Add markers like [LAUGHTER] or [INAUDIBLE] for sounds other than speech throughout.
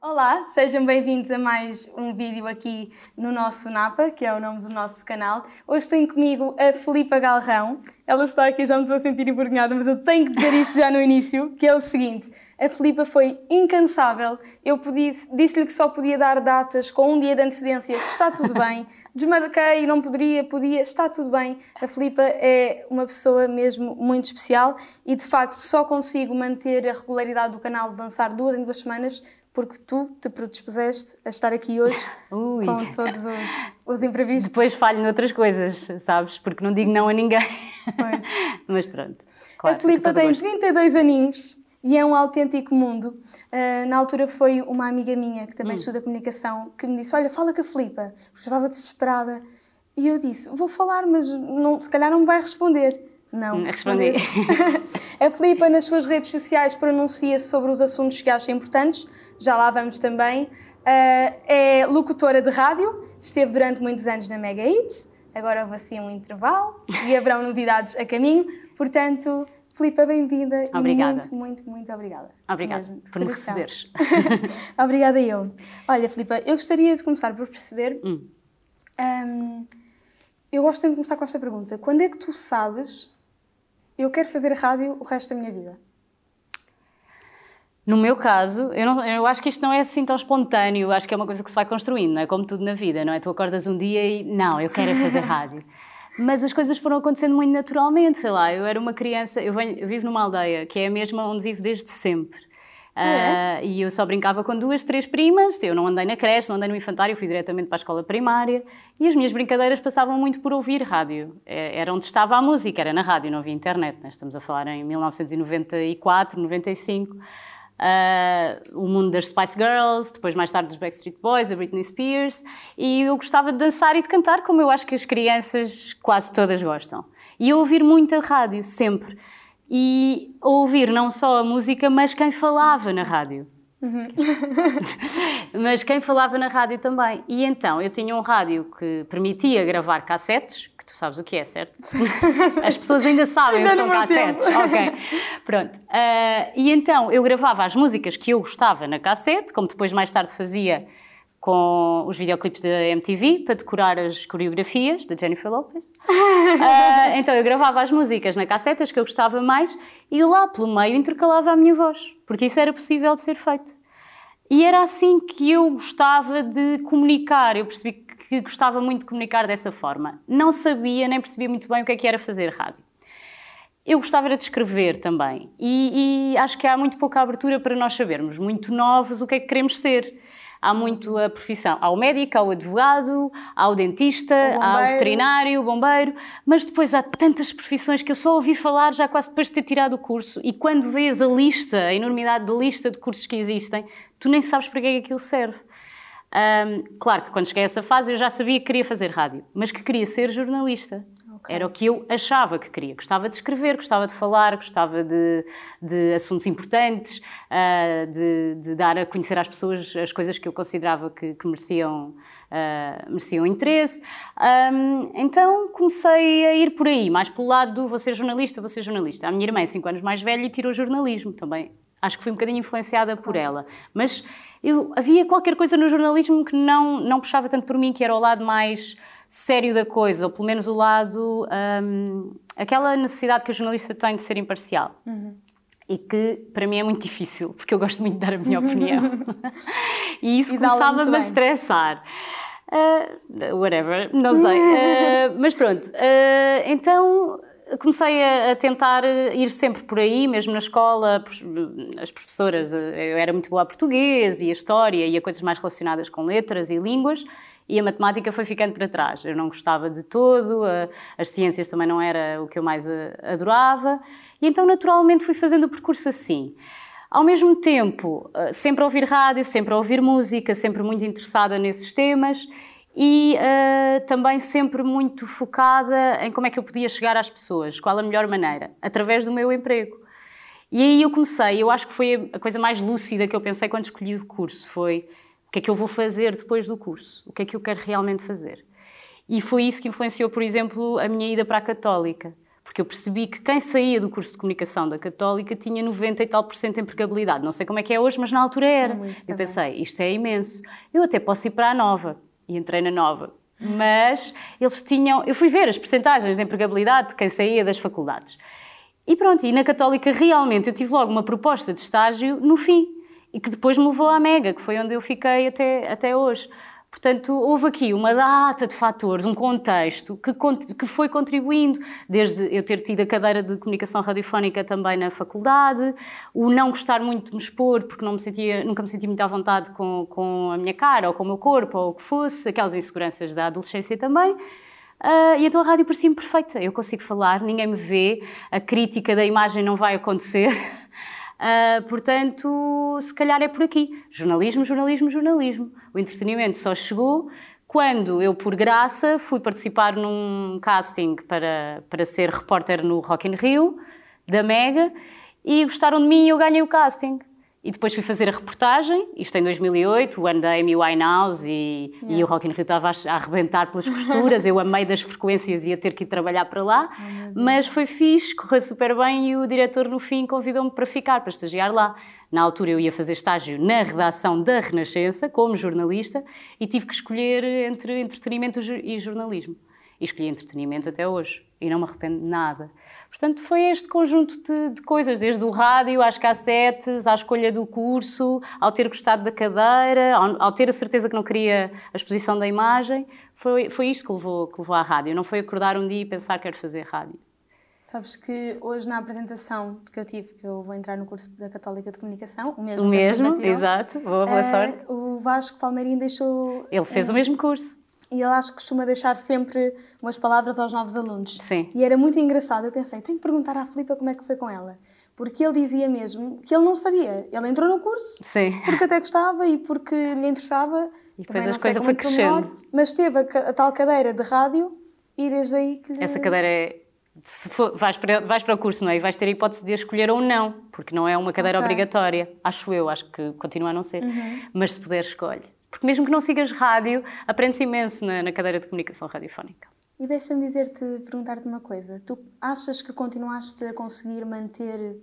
Olá, sejam bem-vindos a mais um vídeo aqui no nosso Napa, que é o nome do nosso canal. Hoje tenho comigo a Filipa Galrão. Ela está aqui, já me estou a sentir envergonhada, mas eu tenho que dizer isto já no início, que é o seguinte. A Filipa foi incansável. Eu disse-lhe que só podia dar datas com um dia de antecedência. Está tudo bem. Desmarquei, não poderia, podia. Está tudo bem. A Filipa é uma pessoa mesmo muito especial e, de facto, só consigo manter a regularidade do canal de lançar duas em duas semanas porque tu te predispuseste a estar aqui hoje [LAUGHS] Ui. com todos os, os imprevistos. Depois falho noutras coisas, sabes? Porque não digo não a ninguém. Pois. [LAUGHS] Mas pronto. Claro, a Filipa tem gosto. 32 aninhos e é um autêntico mundo. Uh, na altura foi uma amiga minha que também hum. estuda comunicação que me disse: Olha, fala com a Filipa, porque estava desesperada. E eu disse: Vou falar, mas não, se calhar não me vai responder. Não, respondi. [LAUGHS] a Filipa, nas suas redes sociais, pronuncia-se sobre os assuntos que acha importantes, já lá vamos também. Uh, é locutora de rádio, esteve durante muitos anos na Mega Hit, agora houve assim um intervalo e haverão novidades a caminho. Portanto, Filipa, bem-vinda. Obrigada. Muito, muito, muito obrigada. Obrigada mesmo, por me receberes. [LAUGHS] obrigada eu. Olha, Filipa, eu gostaria de começar por perceber. Hum. Um, eu gosto sempre de começar com esta pergunta. Quando é que tu sabes eu quero fazer rádio o resto da minha vida? No meu caso, eu, não, eu acho que isto não é assim tão espontâneo, acho que é uma coisa que se vai construindo, não é como tudo na vida, não é? Tu acordas um dia e, não, eu quero é fazer [LAUGHS] rádio. Mas as coisas foram acontecendo muito naturalmente, sei lá, eu era uma criança, eu, venho, eu vivo numa aldeia, que é a mesma onde vivo desde sempre. Uh, e eu só brincava com duas, três primas. Eu não andei na creche, não andei no infantário, fui diretamente para a escola primária. E as minhas brincadeiras passavam muito por ouvir rádio. É, era onde estava a música, era na rádio, não havia internet. Né? Estamos a falar em 1994, 95. Uh, o mundo das Spice Girls, depois mais tarde dos Backstreet Boys, da Britney Spears. E eu gostava de dançar e de cantar, como eu acho que as crianças quase todas gostam. E eu ouvir muita rádio, sempre e ouvir não só a música, mas quem falava na rádio. Uhum. [LAUGHS] mas quem falava na rádio também. E então eu tinha um rádio que permitia gravar cassetes, que tu sabes o que é, certo? [LAUGHS] As pessoas ainda sabem ainda o que são cassetes. Ok, pronto. Uh, e então eu gravava as músicas que eu gostava na cassete, como depois mais tarde fazia com os videoclipes da MTV para decorar as coreografias da Jennifer Lopez. uh, [LAUGHS] então eu gravava as músicas na cassetas que eu gostava mais e lá pelo meio intercalava a minha voz, porque isso era possível de ser feito. E era assim que eu gostava de comunicar, eu percebi que gostava muito de comunicar dessa forma. Não sabia nem percebia muito bem o que é que era fazer rádio. Eu gostava de escrever também e, e acho que há muito pouca abertura para nós sabermos, muito novos, o que é que queremos ser. Há muito a profissão. Há o médico, há o advogado, há o dentista, o há o veterinário, o bombeiro, mas depois há tantas profissões que eu só ouvi falar já quase depois de ter tirado o curso. E quando vês a lista, a enormidade de lista de cursos que existem, tu nem sabes para que é que aquilo serve. Um, claro que quando cheguei a essa fase eu já sabia que queria fazer rádio, mas que queria ser jornalista. Okay. Era o que eu achava que queria. Gostava de escrever, gostava de falar, gostava de, de assuntos importantes, uh, de, de, dar a conhecer às pessoas as coisas que eu considerava que, que mereciam, uh, mereciam interesse. Um, então comecei a ir por aí, mais pelo lado do ser jornalista, vou ser jornalista. A minha irmã é 5 anos mais velha e tirou jornalismo também. Acho que fui um bocadinho influenciada por ela. Mas eu, havia qualquer coisa no jornalismo que não, não puxava tanto por mim, que era o lado mais sério da coisa, ou pelo menos o lado. Um, aquela necessidade que o jornalista tem de ser imparcial. Uhum. E que para mim é muito difícil, porque eu gosto muito de dar a minha [LAUGHS] opinião. e isso começava-me a estressar. Uh, whatever, não sei. Uh, [LAUGHS] mas pronto, uh, então comecei a, a, tentar ir sempre por aí, mesmo na escola, as professoras, eu era muito boa a português e a história e a coisas mais relacionadas com letras e línguas, e a matemática foi ficando para trás. Eu não gostava de todo, as ciências também não era o que eu mais adorava, e então naturalmente fui fazendo o percurso assim. Ao mesmo tempo, sempre a ouvir rádio, sempre a ouvir música, sempre muito interessada nesses temas e uh, também sempre muito focada em como é que eu podia chegar às pessoas, qual a melhor maneira, através do meu emprego. E aí eu comecei, eu acho que foi a coisa mais lúcida que eu pensei quando escolhi o curso, foi o que é que eu vou fazer depois do curso? O que é que eu quero realmente fazer? E foi isso que influenciou, por exemplo, a minha ida para a Católica. porque eu percebi que quem saía do curso de comunicação da Católica tinha 90 e tal por cento de empregabilidade. Não sei como é que é hoje, mas na altura era. É eu pensei, isto é imenso. Eu até posso ir para a nova. E entrei na nova. Mas eles tinham. Eu fui ver as percentagens de empregabilidade de quem saía das faculdades. E pronto, e na Católica realmente eu tive logo uma proposta de estágio no fim. E que depois me levou à Mega, que foi onde eu fiquei até, até hoje. Portanto, houve aqui uma data de fatores, um contexto que, que foi contribuindo, desde eu ter tido a cadeira de comunicação radiofónica também na faculdade, o não gostar muito de me expor, porque não me sentia, nunca me senti muito à vontade com, com a minha cara ou com o meu corpo ou o que fosse, aquelas inseguranças da adolescência também. Uh, e então a rádio parecia-me perfeita. Eu consigo falar, ninguém me vê, a crítica da imagem não vai acontecer. [LAUGHS] Uh, portanto, se calhar é por aqui. Jornalismo, jornalismo, jornalismo. O entretenimento só chegou quando eu, por graça, fui participar num casting para, para ser repórter no Rock in Rio, da Mega, e gostaram de mim e eu ganhei o casting. E depois fui fazer a reportagem, isto em 2008, o ano da Amy Winehouse e, yeah. e o Rock in Rio estava a, arrebentar pelas costuras, eu amei das frequências e ia ter que ir trabalhar para lá, oh, mas foi fixe, correu super bem e o diretor no fim convidou-me para ficar, para estagiar lá. Na altura eu ia fazer estágio na redação da Renascença, como jornalista, e tive que escolher entre entretenimento e jornalismo. E escolhi entretenimento até hoje, e não me arrependo de nada. Portanto, foi este conjunto de, de, coisas, desde o rádio às cassetes, à escolha do curso, ao ter gostado da cadeira, ao, ao ter a certeza que não queria a exposição da imagem, foi, foi isto que levou, que levou à rádio. Não foi acordar um dia e pensar que quero fazer rádio. Sabes que hoje na apresentação que eu tive, que eu vou entrar no curso da Católica de Comunicação, o mesmo. O mesmo, exato. Boa, boa é, sorte. O Vasco Palmeirinho deixou. Ele fez o mesmo curso e ele acho que costuma deixar sempre umas palavras aos novos alunos. Sim. E era muito engraçado. Eu pensei, tenho que perguntar à Filipa como é que foi com ela. Porque ele dizia mesmo que ele não sabia. Ele entrou no curso Sim. porque até gostava e porque lhe interessava. E depois as coisas foi crescendo. Menor, mas teve a, a, tal cadeira de rádio e desde aí que. Lhe... Essa cadeira é. Se for, vais, para, vais para o curso, não é? E vais ter a hipótese de escolher ou não, porque não é uma cadeira okay. obrigatória. Acho eu, acho que continua a não ser. Uhum. Mas se puder, escolhe. Porque mesmo que não sigas rádio, aprendes imenso na, na cadeira de comunicação radiofónica. E deixa-me dizer-te, perguntar-te uma coisa. Tu achas que continuaste a conseguir manter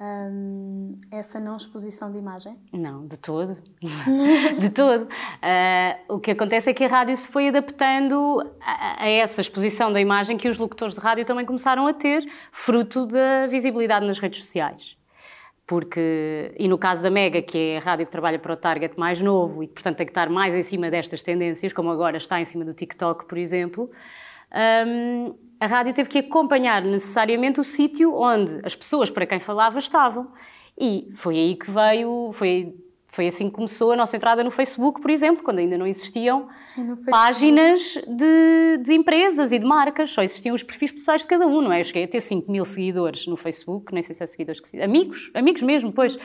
hum, essa não exposição de imagem? Não, de todo. [LAUGHS] de todo. Uh, o que acontece é que a rádio se foi adaptando a, a, essa exposição da imagem que os locutores de rádio também começaram a ter, fruto da visibilidade nas redes sociais porque, e no caso da Mega, que é a rádio que trabalha para o target mais novo e, portanto, tem que estar mais em cima destas tendências, como agora está em cima do TikTok, por exemplo, um, a rádio teve que acompanhar necessariamente o sítio onde as pessoas para quem falava estavam. E foi aí que veio, foi foi assim que começou a nossa entrada no Facebook, por exemplo, quando ainda não existiam páginas de, de, empresas e de marcas, só existiam os perfis pessoais de cada um, não é? Eu cheguei a ter 5 mil seguidores no Facebook, nem sei se é seguidores que amigos, amigos mesmo, pois,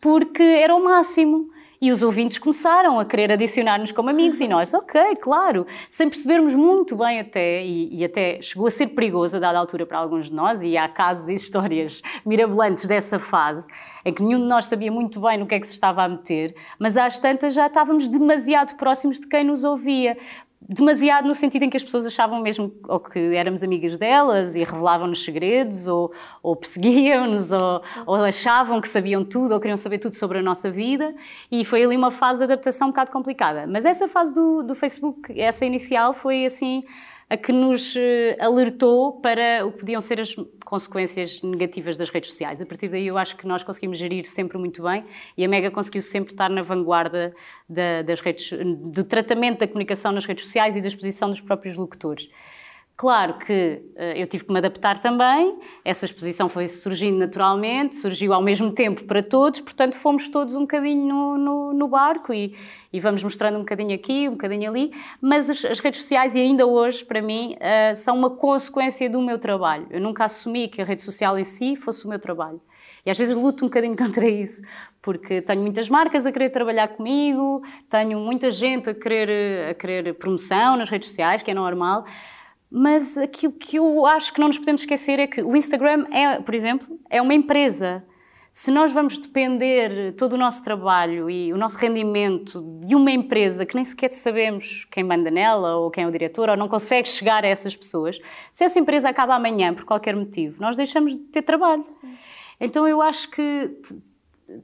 porque era o máximo. E os ouvintes começaram a querer adicionar-nos como amigos e nós, ok, claro, sem percebermos muito bem até, e, e, até chegou a ser perigoso a dada altura para alguns de nós, e há casos e histórias [LAUGHS] mirabolantes dessa fase, em que nenhum de nós sabia muito bem no que é que se estava a meter, mas às tantas já estávamos demasiado próximos de quem nos ouvia demasiado no sentido em que as pessoas achavam mesmo ou que éramos amigas delas e revelavam-nos segredos ou, ou perseguiam-nos ou, ou, achavam que sabiam tudo ou queriam saber tudo sobre a nossa vida e foi ali uma fase de adaptação um bocado complicada. Mas essa fase do, do Facebook, essa inicial, foi assim a que nos eh, alertou para o que podiam ser as consequências negativas das redes sociais. A partir daí, eu acho que nós conseguimos gerir sempre muito bem e a Mega conseguiu sempre estar na vanguarda da, das redes, do tratamento da comunicação nas redes sociais e da exposição dos próprios locutores. Claro que uh, eu tive que me adaptar também, essa exposição foi surgindo naturalmente, surgiu ao mesmo tempo para todos, portanto fomos todos um bocadinho no, no, no barco e, e, vamos mostrando um bocadinho aqui, um bocadinho ali, mas as, as redes sociais, e ainda hoje, para mim, uh, são uma consequência do meu trabalho. Eu nunca assumi que a rede social em si fosse o meu trabalho. E às vezes luto um bocadinho [LAUGHS] contra isso, porque tenho muitas marcas a querer trabalhar comigo, tenho muita gente a querer, a querer promoção nas redes sociais, que é normal, mas aquilo que eu acho que não nos podemos esquecer é que o Instagram é, por exemplo, é uma empresa. se nós vamos depender todo o nosso trabalho e o nosso rendimento de uma empresa que nem sequer sabemos quem manda nela ou quem é o diretor ou não consegue chegar a essas pessoas, se essa empresa acaba amanhã por qualquer motivo, nós deixamos de ter trabalho. Então eu acho que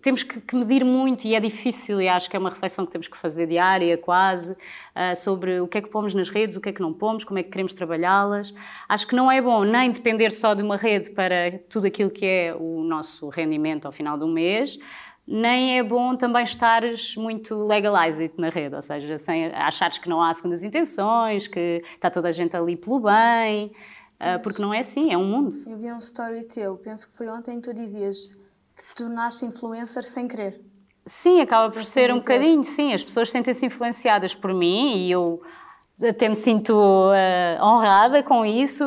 temos que, que, medir muito e é difícil e acho que é uma reflexão que temos que fazer diária quase uh, sobre o que é que pomos nas redes, o que é que não pomos, como é que queremos trabalhá-las. Acho que não é bom nem depender só de uma rede para tudo aquilo que é o nosso rendimento ao final do mês, nem é bom também estares muito legalized na rede, ou seja, sem achares que não há segundas intenções, que está toda a gente ali pelo bem, uh, porque não é assim, é um mundo. Eu vi um story teu, penso que foi ontem tu dizias que te tornaste influencer sem querer. Sim, acaba por ser um bocadinho, sim. As pessoas sentem-se influenciadas por mim e eu até me sinto uh, honrada com isso.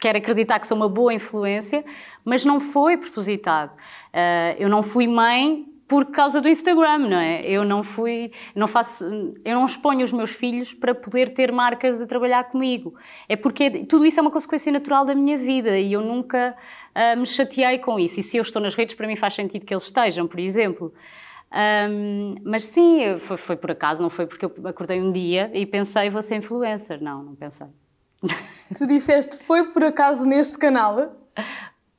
Quero acreditar que sou uma boa influência, mas não foi propositado. Uh, eu não fui mãe por causa do Instagram, não é? Eu não fui, não faço, eu não exponho os meus filhos para poder ter marcas a trabalhar comigo. É porque tudo isso é uma consequência natural da minha vida e eu nunca uh, me chateei com isso. E se eu estou nas redes, para mim faz sentido que eles estejam, por exemplo. Um, mas sim, foi, foi, por acaso, não foi porque eu acordei um dia e pensei vou ser influencer. Não, não pensei. Tu disseste foi por acaso neste canal?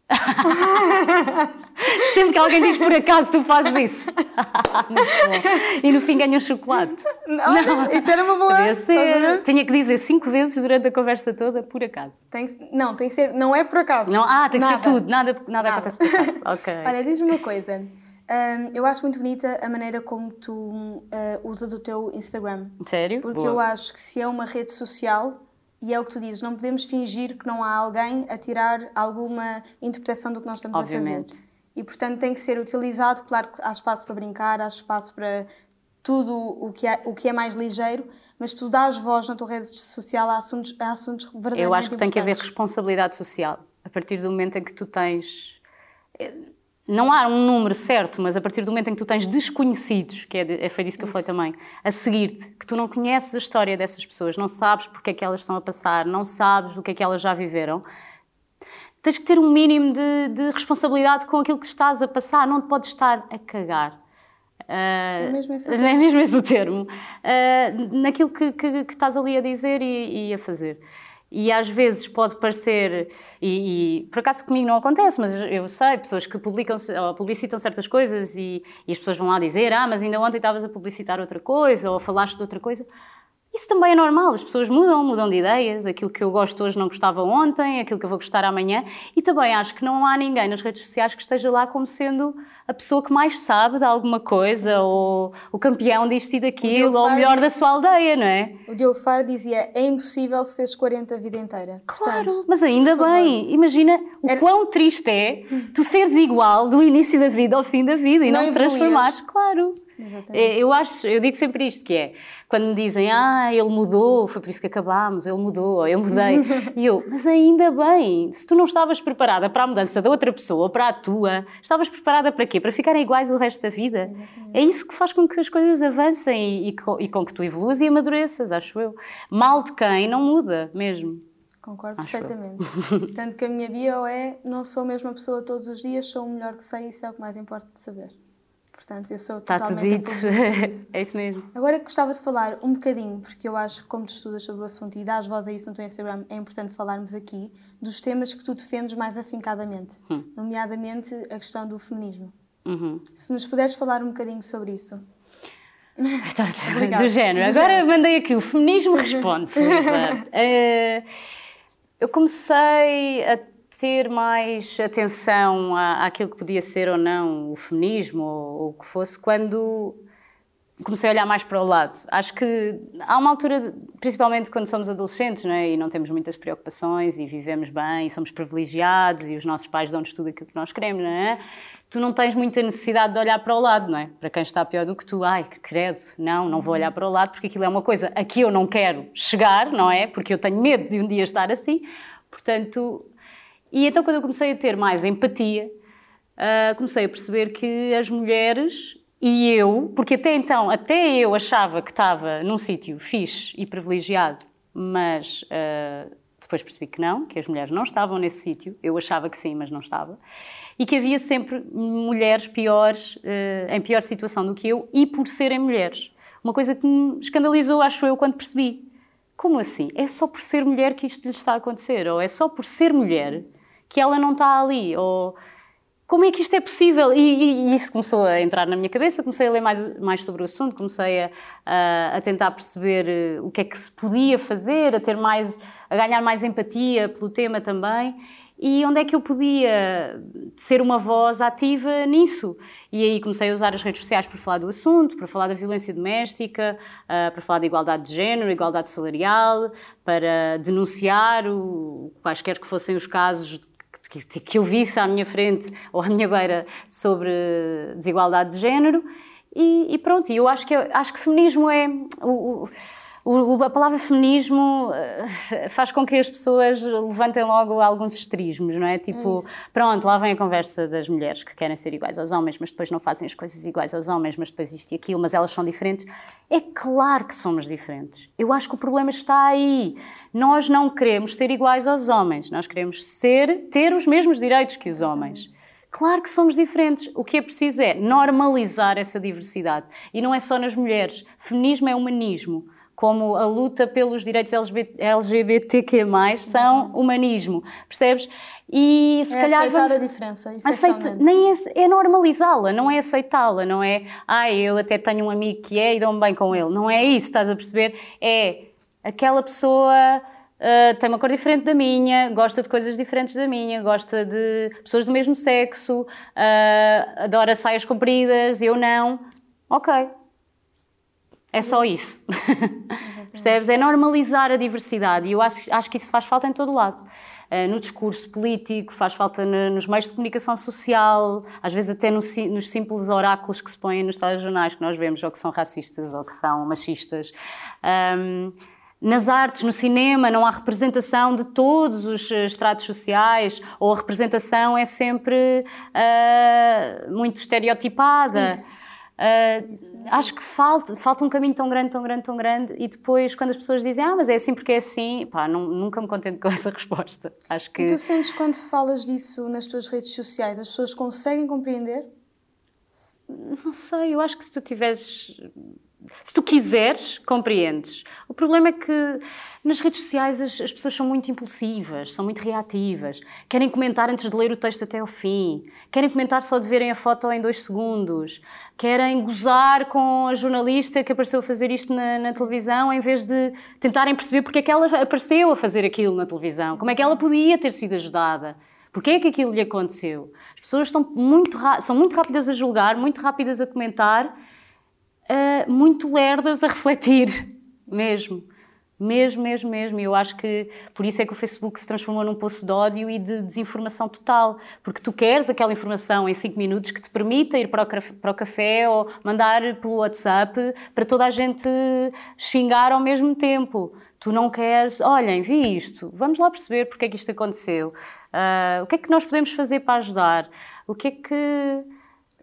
[LAUGHS] Sempre que alguém diz por acaso tu fazes isso. [LAUGHS] e no fim ganha um chocolate. Não, não. isso era uma boa. Ser. Tinha que dizer cinco vezes durante a conversa toda por acaso. Tem, não, tem que ser. Não é por acaso. Não, ah, tem que nada. ser tudo. Nada, nada, nada. acontece por acaso. Ok. [LAUGHS] Olha, diz-me uma coisa. Um, eu acho muito bonita a maneira como tu uh, usas o teu Instagram. Sério? Porque boa. eu acho que se é uma rede social e é o que tu dizes, não podemos fingir que não há alguém a tirar alguma interpretação do que nós estamos Obviamente. a fazer. E, portanto, tem que ser utilizado. Claro que há espaço para brincar, há espaço para tudo o que é, o que é mais ligeiro, mas tu dás voz na tua rede social a assuntos, a assuntos verdadeiramente Eu acho que tem que haver responsabilidade social. A partir do momento em que tu tens não há um número certo, mas a partir do momento em que tu tens desconhecidos, que é, é foi disso que Isso. eu falei também, a seguir-te, que tu não conheces a história dessas pessoas, não sabes porque é que elas estão a passar, não sabes o que é que elas já viveram, tens que ter um mínimo de, de responsabilidade com aquilo que estás a passar, não te podes estar a cagar. Uh, é [LAUGHS] mesmo esse o termo. É mesmo esse o termo. Uh, naquilo que, que, que, estás ali a dizer e, e a fazer. E às vezes pode parecer, e, e, por acaso comigo não acontece, mas eu sei, pessoas que publicam, publicitam certas coisas e, e, as pessoas vão lá dizer: Ah, mas ainda ontem estavas a publicitar outra coisa ou falaste de outra coisa. Isso também é normal, as pessoas mudam, mudam de ideias. Aquilo que eu gosto hoje não gostava ontem, aquilo que eu vou gostar amanhã. E também acho que não há ninguém nas redes sociais que esteja lá como sendo a pessoa que mais sabe de alguma coisa, ou o campeão disto e daquilo, ou o melhor da sua aldeia, não é? O Diogo Faro dizia: é impossível seres 40 a vida inteira. Claro, Portanto, mas ainda bem. Imagina o Era... quão triste é tu seres igual do início da vida ao fim da vida e não, não te transformares. Claro. Exatamente. É, eu acho, eu digo sempre isto, que é, quando me dizem, ah, ele mudou, foi por isso que acabámos, ele mudou, eu mudei. [LAUGHS] e eu, mas ainda bem, se tu não estavas preparada para a mudança da outra pessoa, para a tua, estavas preparada para quê? Para ficarem iguais o resto da vida? Exatamente. É isso que faz com que as coisas avancem e, e, e com que tu evoluas e amadureças, acho eu. Mal de quem não muda, mesmo. Concordo Acho perfeitamente. [LAUGHS] Tanto que a minha bio é: não sou a mesma pessoa todos os dias, sou o melhor que sei, isso é o que mais importa de saber. Portanto, eu sou Está totalmente tudo dito. [LAUGHS] é isso mesmo. Agora gostava de falar um bocadinho, porque eu acho que como tu estudas sobre o assunto e dás voz a isso no teu Instagram, é importante falarmos aqui dos temas que tu defendes mais afincadamente, hum. nomeadamente a questão do feminismo. Uhum. Se nos puderes falar um bocadinho sobre isso. Tá, tá, do género. Do Agora género. mandei aqui, o feminismo responde. uh, [LAUGHS] eu comecei a ter mais atenção à, àquilo que podia ser ou não o feminismo ou o que fosse quando comecei a olhar mais para o lado. Acho que há uma altura, principalmente quando somos adolescentes não é? e não temos muitas preocupações e vivemos bem e somos privilegiados e os nossos pais dão-nos tudo aquilo que nós queremos, não é? Tu não tens muita necessidade de olhar para o lado, não é? Para quem está pior do que tu, ai, que credo, não, não vou olhar para o lado porque aquilo é uma coisa a que eu não quero chegar, não é? Porque eu tenho medo de um dia estar assim. Portanto, e então, quando eu comecei a ter mais empatia, uh, comecei a perceber que as mulheres e eu, porque até então, até eu achava que estava num sítio fixe e privilegiado, mas uh, Depois percebi que não, que as mulheres não estavam nesse sítio. Eu achava que sim, mas não estava. E que havia sempre mulheres piores, uh, em pior situação do que eu, e por serem mulheres. Uma coisa que me escandalizou, acho eu, quando percebi. Como assim? É só por ser mulher que isto lhe está a acontecer? Ou é só por ser mulher que ela não está ali? Ou como é que isto é possível? E, e, e, isso começou a entrar na minha cabeça, comecei a ler mais, mais sobre o assunto, comecei a, a, a tentar perceber eh, o que é que se podia fazer, a ter mais, a ganhar mais empatia pelo tema também e onde é que eu podia ser uma voz ativa nisso. E aí comecei a usar as redes sociais para falar do assunto, para falar da violência doméstica, uh, para falar da igualdade de género, igualdade salarial, para denunciar o, quaisquer que fossem os casos que, que eu visse à minha frente [LAUGHS] ou à minha beira sobre desigualdade de género. E, e pronto, eu acho que, acho que feminismo é. O, o, a palavra feminismo eh, faz com que as pessoas levantem logo alguns estrismos, não é? Tipo, é pronto, lá vem a conversa das mulheres que querem ser iguais aos homens, mas depois não fazem as coisas iguais aos homens, mas depois isto e aquilo, mas elas são diferentes. É claro que somos diferentes. Eu acho que o problema está aí. Nós não queremos ser iguais aos homens, nós queremos ser, ter os mesmos direitos que os homens. Claro que somos diferentes. O que é preciso é normalizar essa diversidade. E não é só nas mulheres. Feminismo é humanismo como a luta pelos direitos LGBTQ+, são humanismo, percebes? E se é calhar aceitar a diferença, Aceita... nem é, é normalizá-la, não é aceitá-la, não é, ah, eu até tenho um amigo que é e dou-me bem com ele, não é isso, estás a perceber? É aquela pessoa Uh, tem uma cor diferente da minha, gosta de coisas diferentes da minha, gosta de pessoas do mesmo sexo, uh, adora saias compridas, eu não. Ok, é só isso. [LAUGHS] Percebes? É normalizar a diversidade e eu acho, acho que isso faz falta em todo lado. Uh, no discurso político, faz falta no, nos meios de comunicação social, às vezes até no, nos simples oráculos que se põem nos telejornais que nós vemos, ou que são racistas ou que são machistas. Um, nas artes, no cinema, não há representação de todos os estratos sociais, ou a representação é sempre uh, muito estereotipada. Isso. Uh, acho que falta, falta um caminho tão grande, tão grande, tão grande, e depois, quando as pessoas dizem, ah, mas é assim porque é assim, pá, não, nunca me contento [LAUGHS] com essa resposta. Acho que... E tu sentes quando falas disso nas tuas redes sociais, as pessoas conseguem compreender? Não sei, eu acho que se tu tiveres se tu quiseres, compreendes. O problema é que nas redes sociais as, as, pessoas são muito impulsivas, são muito reativas, querem comentar antes de ler o texto até ao fim, querem comentar só de verem a foto em dois segundos, querem gozar com a jornalista que apareceu a fazer isto na, na televisão em vez de tentarem perceber porque é que ela apareceu a fazer aquilo na televisão, como é que ela podia ter sido ajudada. Porquê é que aquilo lhe aconteceu? As pessoas estão muito, são muito rápidas a julgar, muito rápidas a comentar uh, muito lerdas a [LAUGHS] refletir, mesmo. Mesmo, mesmo, mesmo. Eu acho que por isso é que o Facebook se transformou num poço de ódio e de desinformação total. Porque tu queres aquela informação em 5 minutos que te permita ir para o, para o café ou mandar pelo WhatsApp para toda a gente xingar ao mesmo tempo. Tu não queres, olhem, vi isto, vamos lá perceber porque é que isto aconteceu. Uh, o que é que nós podemos fazer para ajudar? O que é que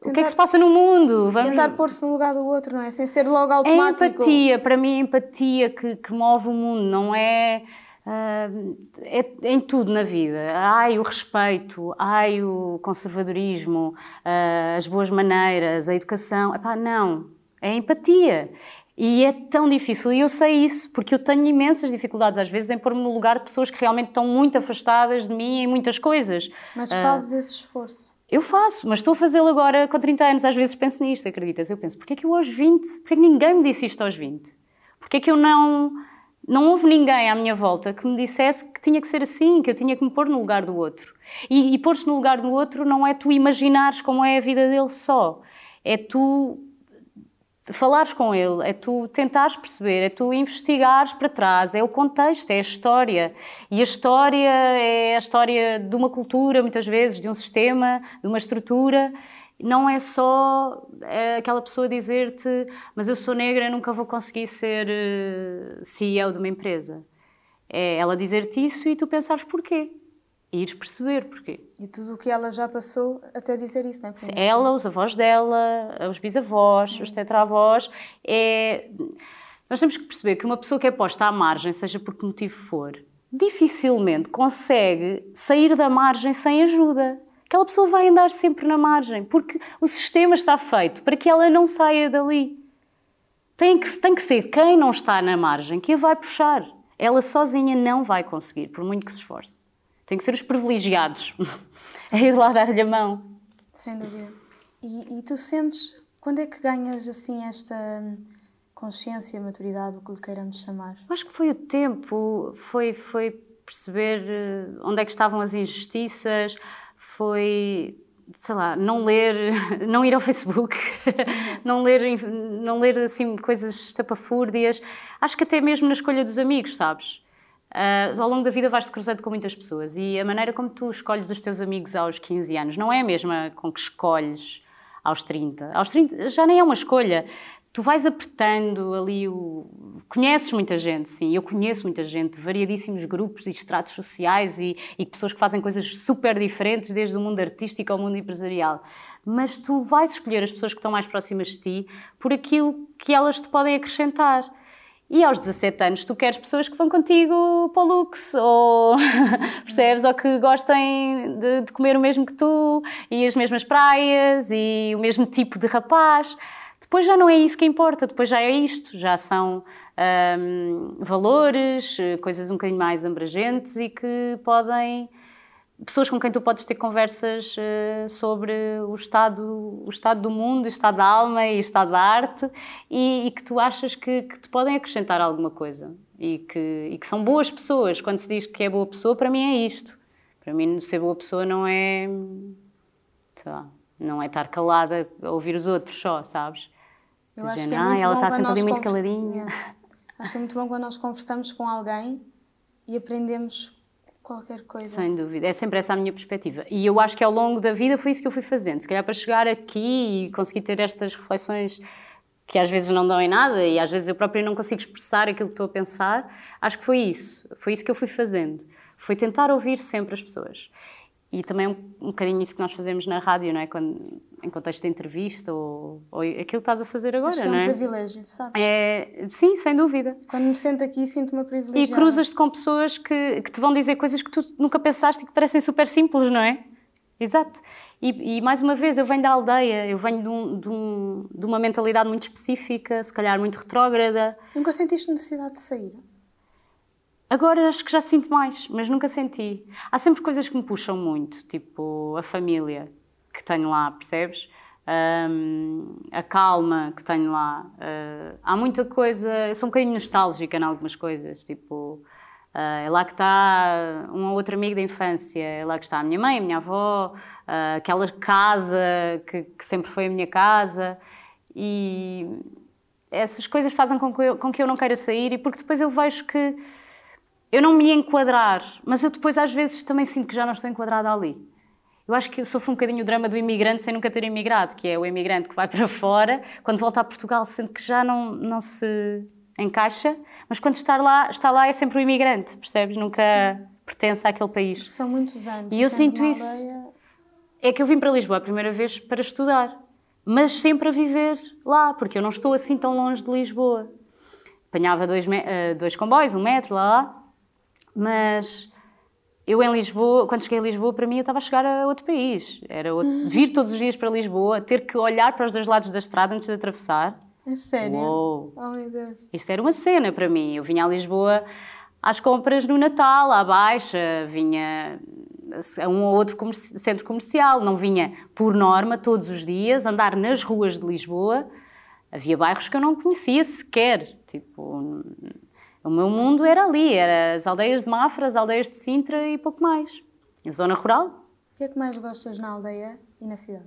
Tentar, o que é que se passa no mundo? Vamos... Tentar pôr-se no lugar do outro, não é? Sem ser logo automático. É empatia, para mim é empatia que, que move o mundo, não é, uh, é, em tudo na vida. Ai, o respeito, ai, o conservadorismo, uh, as boas maneiras, a educação. Epá, não, é empatia. E é tão difícil, e eu sei isso, porque eu tenho imensas dificuldades às vezes em pôr-me no lugar de pessoas que realmente estão muito afastadas de mim em muitas coisas. Mas fazes uh, esse esforço. Eu faço, mas estou a fazê-lo agora com 30 anos. Às vezes penso nisto, acreditas? Eu penso, porquê é que eu aos 20, porquê que ninguém me disse isto aos 20? Porquê é que eu não... Não houve ninguém à minha volta que me dissesse que tinha que ser assim, que eu tinha que me pôr no lugar do outro. E, e pôr-te no lugar do outro não é tu imaginares como é a vida dele só. É tu falares com ele, é tu tentares perceber, é tu investigares para trás, é o contexto, é a história. E a história é a história de uma cultura, muitas vezes, de um sistema, de uma estrutura. Não é só é aquela pessoa dizer-te, mas eu sou negra, nunca vou conseguir ser eh, CEO de uma empresa. É ela dizer-te isso e tu pensares porquê ires perceber porquê. E tudo o que ela já passou até dizer isso, não é? Sim, ela, os avós dela, os bisavós, os tetravós, é... Nós temos que perceber que uma pessoa que é posta à margem, seja por que motivo for, dificilmente consegue sair da margem sem ajuda. Aquela pessoa vai andar sempre na margem, porque o sistema está feito para que ela não saia dali. Tem que, tem que ser quem não está na margem que a vai puxar. Ela sozinha não vai conseguir, por muito que se esforce. Tem que ser os privilegiados a [LAUGHS] ir lá dar-lhe a mão. Sem dúvida. E, e, tu sentes, quando é que ganhas assim esta consciência, maturidade, o que lhe queiramos chamar? Acho que foi o tempo, foi, foi perceber eh, onde é que estavam as injustiças, foi sei lá, não ler, [LAUGHS] não ir ao Facebook, [LAUGHS] não ler, não ler assim coisas estapafúrdias. Acho que até mesmo na escolha dos amigos, sabes? Uh, ao longo da vida vais-te cruzando com muitas pessoas e a maneira como tu escolhes os teus amigos aos 15 anos não é a mesma com que escolhes aos 30. Aos 30 já nem é uma escolha tu vais apertando ali o. Conheces muita gente, sim, eu conheço muita gente, variadíssimos grupos e estratos sociais e, e pessoas que fazem coisas super diferentes, desde o mundo artístico ao mundo empresarial. Mas tu vais escolher as pessoas que estão mais próximas de ti por aquilo que elas te podem acrescentar. E aos 17 anos tu queres pessoas que vão contigo para o Lux, ou [LAUGHS] percebes? Ou que gostem de, de comer o mesmo que tu, e as mesmas praias, e o mesmo tipo de rapaz. Depois já não é isso que importa, depois já é isto, já são um, valores, coisas um bocadinho mais abrangentes e que podem. Pessoas com quem tu podes ter conversas uh, sobre o estado, o estado do mundo, o estado da alma e o estado da arte e, e que tu achas que, que, te podem acrescentar alguma coisa e que, e que são boas pessoas. Quando se diz que é boa pessoa, para mim é isto. Para mim, ser boa pessoa não é. sei lá não é estar calada a ouvir os outros só, sabes? Eu Dizendo, acho que é muito ah, ela está sempre ali muito caladinha. Acho que é muito bom quando nós conversamos com alguém e aprendemos qualquer coisa. Sem dúvida, é sempre essa a minha perspectiva. E eu acho que ao longo da vida foi isso que eu fui fazendo. Se calhar para chegar aqui e conseguir ter estas reflexões que às vezes não dão em nada e às vezes eu própria não consigo expressar aquilo que estou a pensar, acho que foi isso. Foi isso que eu fui fazendo. Foi tentar ouvir sempre as pessoas. E também um, um bocadinho isso que nós fazemos na rádio, não é? Quando, em contexto de entrevista ou, ou aquilo que estás a fazer agora, Acho não é? um privilégio, sabes? É, sim, sem dúvida. Quando me sento aqui, sinto-me privilegiada. E cruzas-te com pessoas que, que te vão dizer coisas que tu nunca pensaste e que parecem super simples, não é? Exato. E, e, mais uma vez, eu venho da aldeia, eu venho de, um, de, um, de uma mentalidade muito específica, se calhar muito retrógrada. Nunca sentiste necessidade de sair? Agora acho que já sinto mais, mas nunca senti. Há sempre coisas que me puxam muito, tipo a família que tenho lá, percebes? Um, a calma que tenho lá. Uh, há muita coisa, eu sou um bocadinho nostálgica em algumas coisas, tipo, uh, é lá que está um ou outro amigo da infância, é lá que está a minha mãe, a minha avó, uh, aquela casa que, que, sempre foi a minha casa. E essas coisas fazem com que, eu, com que eu não queira sair, e porque depois eu vejo que eu não me enquadrar, mas eu depois às vezes também sinto que já não estou enquadrada ali. Eu acho que eu sofro um bocadinho o drama do imigrante sem nunca ter imigrado, que é o imigrante que vai para fora, quando volta a Portugal sente que já não, não se encaixa, mas quando está lá, está lá é sempre o imigrante, percebes? Nunca Sim. pertence àquele país. São muitos anos. E eu sinto isso. Aldeia... É que eu vim para Lisboa a primeira vez para estudar, mas sempre a viver lá, porque eu não estou assim tão longe de Lisboa. Apanhava dois, eh, dois comboios, um metro, lá, lá mas eu em Lisboa, quando cheguei a Lisboa, para mim eu estava a chegar a outro país. Era outro... Uhum. vir todos os dias para Lisboa, ter que olhar para os dois lados da estrada antes de atravessar. É sério? Uou. Oh meu Deus. Isto era uma cena para mim. Eu vinha a Lisboa às compras no Natal, à Baixa, vinha a um ou outro comerci centro comercial, não vinha por norma todos os dias andar nas ruas de Lisboa. Havia bairros que eu não conhecia sequer, tipo, o meu mundo era ali, era as aldeias de Mafra, as aldeias de Sintra e pouco mais. A zona rural. O que é que mais gostas na aldeia e na cidade?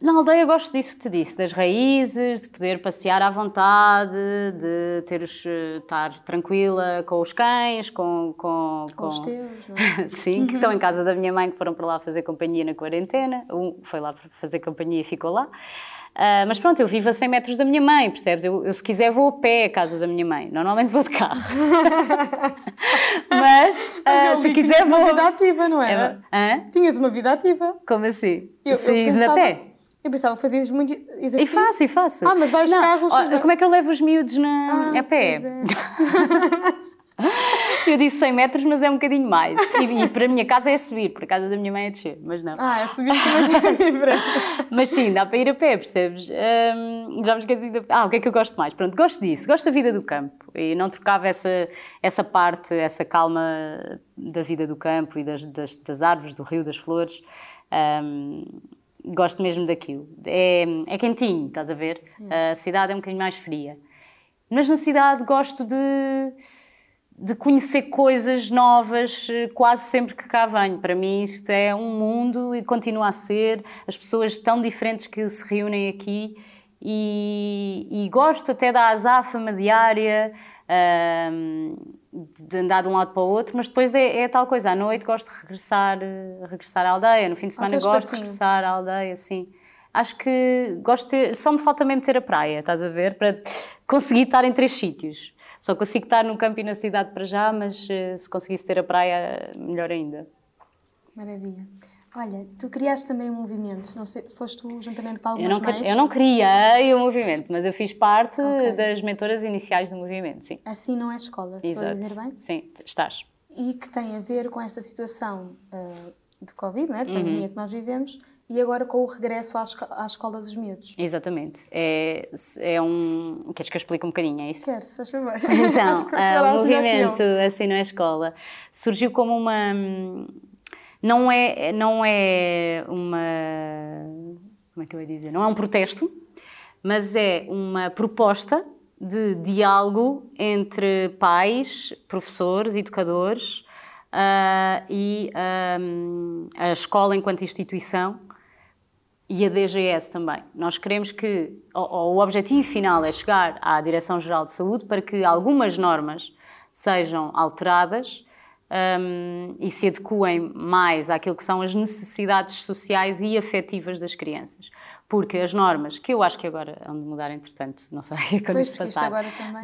Na aldeia gosto disso que te disse, das raízes, de poder passear à vontade, de ter os, estar tranquila com os cães, com... Com, com... com os teus, não é? [LAUGHS] Sim, que estão em casa da minha mãe, que foram para lá fazer companhia na quarentena. Um foi lá fazer companhia e ficou lá. Uh, mas pronto, eu vivo a 100 metros da minha mãe, percebes? Eu, eu, se quiser vou a pé à casa da minha mãe. Normalmente vou de carro. [LAUGHS] mas uh, se quiser vou... Tinhas uma vida ativa, não era? Hã? Tinhas uma vida ativa. Como assim? Eu, Sim, eu pensava... pé? Eu pensava que fazias muito exercício. E faço, e faço. Ah, mas vais de carro... Como é que eu levo os miúdos na... ah, a pé? [LAUGHS] [LAUGHS] Eu disse 100 metros, mas é um bocadinho mais. E, e para a minha casa é subir, a casa da minha mãe é descer, mas não. Ah, é subir [LAUGHS] diferente. Mas sim, dá para ir a pé, percebes? Hum, já me esqueci de... Ah, o que é que eu gosto mais? Pronto, gosto disso, gosto da vida do campo e não trocava essa, essa parte, essa calma da vida do campo e das, das, das árvores, do rio, das flores. Hum, gosto mesmo daquilo. É, é quentinho, estás a ver? A cidade é um bocadinho mais fria. Mas na cidade gosto de, de conhecer coisas novas eh, quase sempre que cá venho. Para mim isto é um mundo e continua a ser. As pessoas tão diferentes que se reúnem aqui e, e gosto até da azáfama diária, hum, de andar de um lado para o outro, mas depois é, é tal coisa. À noite gosto de regressar, eh, regressar à aldeia, no fim de semana gosto de regressar à aldeia, sim. Acho que gosto de ter, só me falta mesmo ter a praia, estás a ver? Para conseguir estar em três sítios. Só consigo estar no campo e na cidade para já, mas eh, se conseguisse ter a praia, melhor ainda. Maravilha. Olha, tu criaste também um movimento, não sei, foste tu juntamente com Eu algumas não, cri- mais? eu não criei o movimento, mas eu fiz parte Ok. das mentoras iniciais do movimento, sim. Assim não é escola, estou a Exato. dizer bem? Sim, estás. E que tem a ver com esta situação ah, de Covid, né, de Uhum. pandemia que nós vivemos, e agora com o regresso às, à escola dos miúdos. Exatamente. É, é um. Queres que eu explique um bocadinho? É isso? Queres, faz favor. [LAUGHS] Então, [LAUGHS] Acho que ah, o movimento Assim é Escola surgiu como uma. Não é, não é uma. Como é que eu ia dizer? Não é um protesto, mas é uma proposta de diálogo entre pais, professores, educadores ah, e ahm, a escola enquanto instituição e a DGS também. Nós queremos que o, o objetivo final é chegar à Direção-Geral de Saúde para que algumas normas sejam alteradas hum, e se adequem mais àquilo que são as necessidades sociais e afetivas das crianças. Porque as normas, que eu acho que agora hão de mudar entretanto, não sei [LAUGHS] quando isto passar,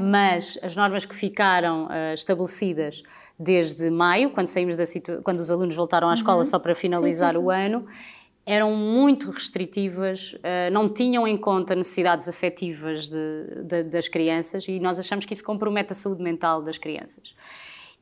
mas as normas que ficaram ah, estabelecidas desde maio, quando saímos da quando os alunos voltaram à escola só para finalizar Uhum. sim, o ano, eram muito restritivas, ah, não tinham em conta necessidades afetivas de- de- das crianças e nós achamos que isso compromete a saúde mental das crianças.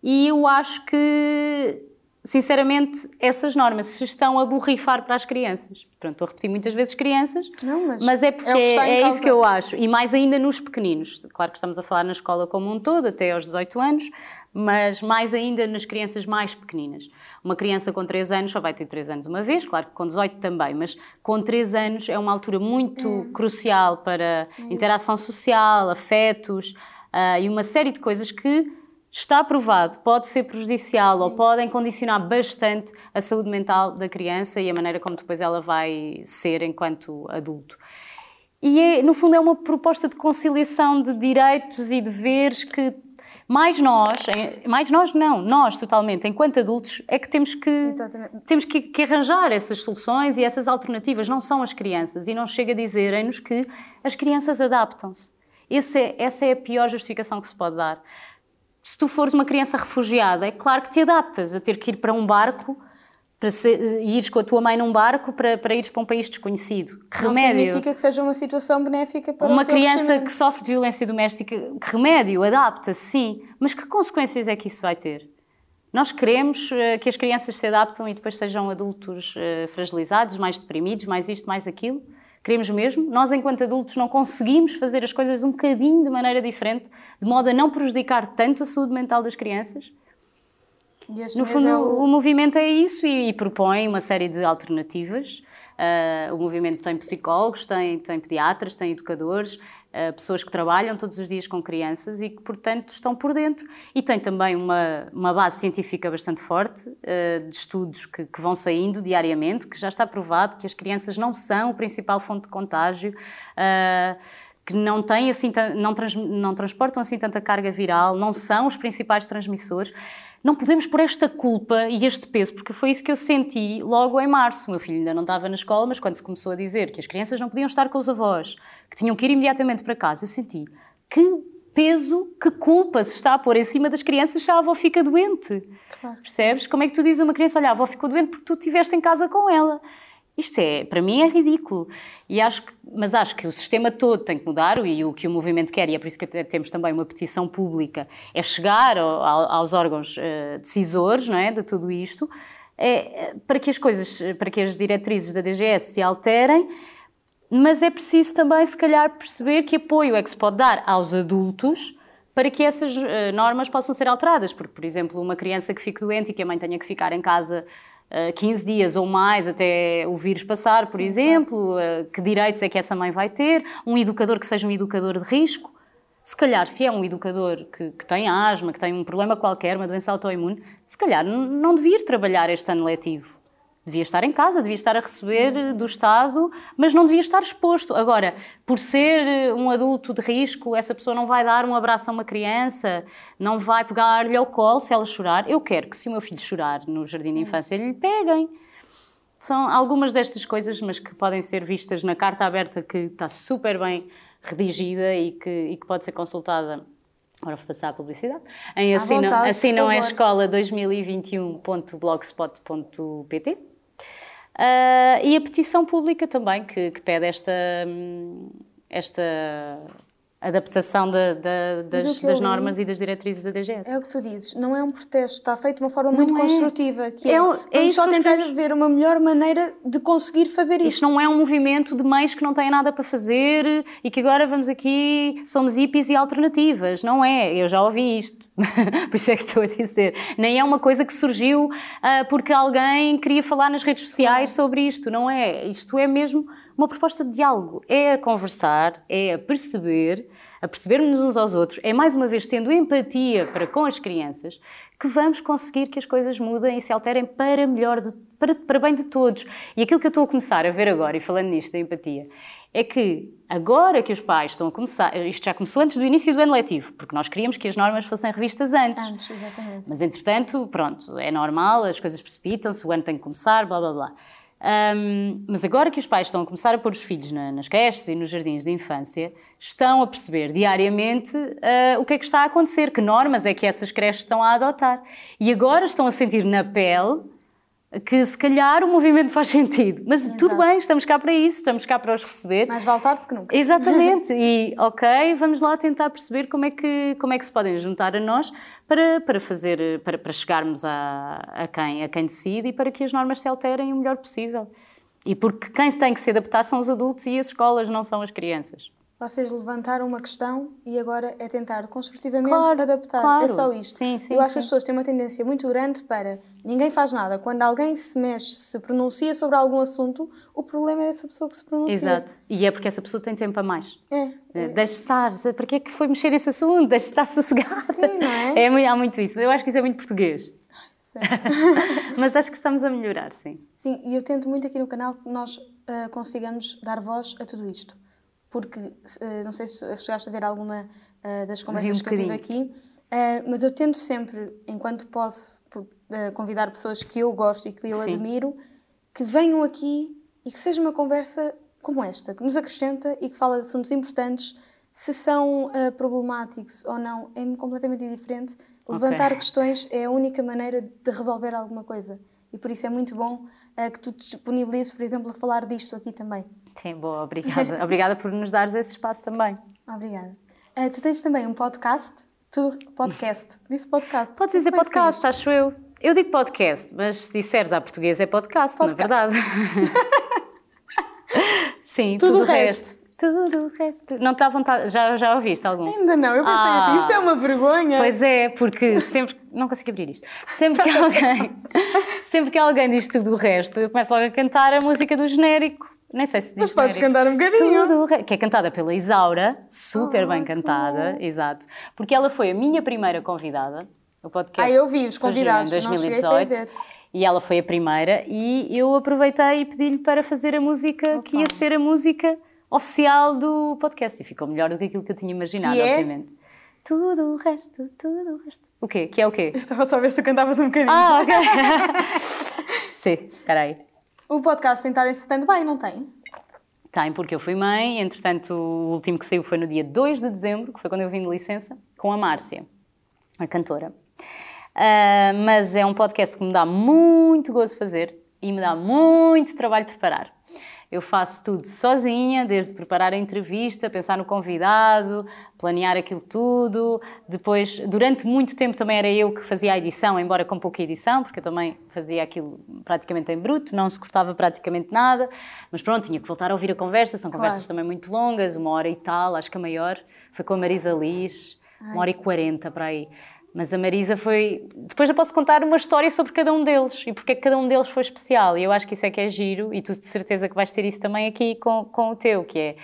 E eu acho que, sinceramente, essas normas se estão a borrifar para as crianças. Pronto, estou a repetir muitas vezes crianças, Não, mas, mas é porque é é, é isso que eu acho. E mais ainda nos pequeninos. Claro que estamos a falar na escola como um todo, até aos 18 anos, mas mais ainda nas crianças mais pequeninas. Uma criança com 3 anos só vai ter 3 anos uma vez, claro que com 18 também, mas com 3 anos é uma altura muito crucial para interação social, afetos ah, e uma série de coisas que está provado, pode ser prejudicial ou podem condicionar bastante a saúde mental da criança e a maneira como depois ela vai ser enquanto adulto. E, é, no fundo, é uma proposta de conciliação de direitos e deveres que mais nós, mais nós não, nós totalmente, enquanto adultos, é que temos que, Exatamente. temos que, que arranjar essas soluções e essas alternativas, não são as crianças. E não chega a dizerem-nos que as crianças adaptam-se. É- essa é a pior justificação que se pode dar. Se tu fores uma criança refugiada, é claro que te adaptas a ter que ir para um barco, para ser, ires com a tua mãe num barco para, para ires para um país desconhecido. Que Não remédio! significa que seja uma situação benéfica para Uma criança que sofre de violência doméstica, que remédio, adapta-se, sim, mas que consequências é que isso vai ter? Nós queremos eh, que as crianças se adaptem e depois sejam adultos eh, fragilizados, mais deprimidos, mais isto, mais aquilo? Queremos mesmo? Nós, enquanto adultos, não conseguimos fazer as coisas um bocadinho de maneira diferente, de modo a não prejudicar tanto a saúde mental das crianças? No fundo, é o... o- movimento é isso e, e propõe uma série de alternativas. Ah, o movimento tem psicólogos, tem, tem pediatras, tem educadores, ah, pessoas que trabalham todos os dias com crianças e que, portanto, estão por dentro. E tem também uma, uma base científica bastante forte, ah, de estudos que, que vão saindo diariamente, que já está provado que as crianças não são a principal fonte de contágio. que não, têm assim, não, trans- não transportam assim tanta carga viral, não são os principais transmissores. Não podemos pôr esta culpa e este peso, porque foi isso que eu senti logo em março. O meu filho ainda não estava na escola, mas quando se começou a dizer que as crianças não podiam estar com os avós, que tinham que ir imediatamente para casa, eu senti que peso, que culpa se está a pôr em cima das crianças se a avó fica doente. Claro. Percebes? Como é que tu dizes a uma criança, olha, a avó ficou doente porque tu estiveste em casa com ela. Isto é, para mim é ridículo. E acho que, mas acho que o sistema todo tem que mudar e o que o movimento quer, e é por isso que temos também uma petição pública, é chegar ao, aos órgãos uh, decisores não é, de tudo isto, é, para que as coisas, para que as diretrizes da DGS se alterem, mas é preciso também, se calhar, perceber que apoio é que se pode dar aos adultos para que essas uh, normas possam ser alteradas. Porque, por exemplo, uma criança que fique doente e que a mãe tenha que ficar em casa 15 eh, dias ou mais até o vírus passar, por Sim, exemplo, claro. que direitos é que essa mãe vai ter, um educador que seja um educador de risco. Se calhar, se é um educador que, que tem asma, que tem um problema qualquer, uma doença autoimune, se calhar não devia ir trabalhar este ano letivo. Devia estar em casa, devia estar a receber do Estado, mas não devia estar exposto. Agora, por ser um adulto de risco, essa pessoa não vai dar um abraço a uma criança, não vai pegar-lhe ao colo se ela chorar. Eu quero que, se o meu filho chorar no jardim de infância, lhe peguem. São algumas destas coisas, mas que podem ser vistas na carta aberta, que está super bem redigida e que, e que pode ser consultada Agora vou passar a publicidade. Em assim, vontade, assim não é escola 2021.blogspot.pt. Uh, e a petição pública também, que, que pede esta, esta adaptação da, da, das, das normas e das diretrizes da DGS. É o que tu dizes, não é um protesto, está feito de uma forma não muito é. construtiva, que é, é, é só tentar ver uma melhor maneira de conseguir fazer isto. Isto não é um movimento de mães que não têm nada para fazer e que agora vamos aqui, somos hippies e alternativas, não é, eu já ouvi isto. [LAUGHS] Por isso é que estou a dizer. Nem é uma coisa que surgiu uh, porque alguém queria falar nas redes sociais sobre isto, não é? Isto é mesmo uma proposta de diálogo. É a conversar, é a perceber, a percebermos uns aos outros, é mais uma vez tendo empatia para com as crianças que vamos conseguir que as coisas mudem e se alterem para melhor, de, para, para bem de todos. E aquilo que eu estou a começar a ver agora, e falando nisto da empatia, é que agora que os pais estão a começar, isto já começou antes do início do ano letivo, porque nós queríamos que as normas fossem revistas antes. Antes, exatamente. Mas entretanto, pronto, é normal, as coisas precipitam-se, o ano tem que começar, blá blá blá. Um, mas agora que os pais estão a começar a pôr os filhos na, nas creches e nos jardins de infância, estão a perceber diariamente uh, o que é que está a acontecer, que normas é que essas creches estão a adotar. E agora estão a sentir na pele que se calhar o movimento faz sentido. Mas Exato. tudo bem, estamos cá para isso, estamos cá para os receber. Mais vale tarde que nunca. Exatamente. [LAUGHS] E ok, vamos lá tentar perceber como é que, como é que se podem juntar a nós para, para fazer, para, para chegarmos a, a, quem, a quem decide e para que as normas se alterem o melhor possível. E porque quem tem que se adaptar são os adultos e as escolas, não são as crianças. Vocês levantaram uma questão e agora é tentar construtivamente claro, adaptar. É claro. É só isto. Sim, sim, Eu acho sim. que as pessoas têm uma tendência muito grande para ninguém faz nada. Quando alguém se mexe, se pronuncia sobre algum assunto, o problema é essa pessoa que se pronuncia. Exato. E é porque essa pessoa tem tempo a mais. É. é. Deixe estar. Para que é que foi mexer esse assunto? Deixe estar sossegada. Sim, não é? [LAUGHS] é? Há muito isso. Eu acho que isso é muito português. [LAUGHS] Mas acho que estamos a melhorar, sim. Sim, e eu tento muito aqui no canal que nós uh, consigamos dar voz a tudo isto porque uh, não sei se chegaste a ver alguma uh, das conversas um que eu tive aqui, uh, mas eu tento sempre, enquanto posso, convidar pessoas que eu gosto e que eu Sim. admiro, que venham aqui e que seja uma conversa como esta, que nos acrescenta e que fala de assuntos importantes, se são problemáticos ou não, é completamente diferente. Levantar okay. questões é a única maneira de resolver alguma coisa. E por isso é muito bom que tu te disponibilizes, por exemplo, a falar disto aqui também. Sim, boa, obrigada. [LAUGHS] obrigada por nos dares esse espaço também. Obrigada. Uh, tu tens também um podcast? Tudo podcast. [LAUGHS] Disse podcast. Podes dizer é podcast, acho eu. Eu digo podcast, mas se disseres à portuguesa é podcast, podcast. na verdade. [LAUGHS] Sim, tudo, tudo o resto. resto. Tudo o resto. Não te dá vontade? Já, já ouviste algum? Ainda não, eu pensei, ah, isto é uma vergonha. Pois é, porque sempre. Não consigo abrir isto. Sempre que alguém. [LAUGHS] sempre que alguém diz tudo o resto, eu começo logo a cantar a música do genérico. Nem sei se diz Mas podes cantar um bocadinho. Tudo, que é cantada pela Isaura, super oh, bem cantada, exato. Porque ela foi a minha primeira convidada. O podcast ah, eu vi os convidados, em 2018. E ela foi a primeira e eu aproveitei e pedi-lhe para fazer a música que ia ser a música oficial do podcast. E ficou melhor do que aquilo que eu tinha imaginado, é? obviamente. Tudo o resto, tudo o resto. O quê? Que é o quê? Eu estava só a ver se tu cantavas um bocadinho. Ah, ok. [LAUGHS] Sim, espera aí. O podcast tem estado em stand-by, não tem? Tem, porque eu fui mãe, entretanto o último que saiu foi no dia 2 de dezembro, que foi quando eu vim de licença, com a Márcia, a cantora. Uh, mas é um podcast que me dá muito gozo fazer e me dá muito trabalho preparar. Eu faço tudo sozinha, desde preparar a entrevista, pensar no convidado, planear aquilo tudo. Depois, durante muito tempo também era eu que fazia a edição, embora com pouca edição, porque eu também fazia aquilo praticamente em bruto, não se cortava praticamente nada. Mas pronto, tinha que voltar a ouvir a conversa, são conversas claro. também muito longas, uma hora e tal, acho que a maior foi com a Marisa Liz, uma hora e quarenta para aí. Mas a Marisa foi. Depois eu posso contar uma história sobre cada um deles e porque é que cada um deles foi especial. E eu acho que isso é que é giro, e tu de certeza que vais ter isso também aqui com, com o teu, que é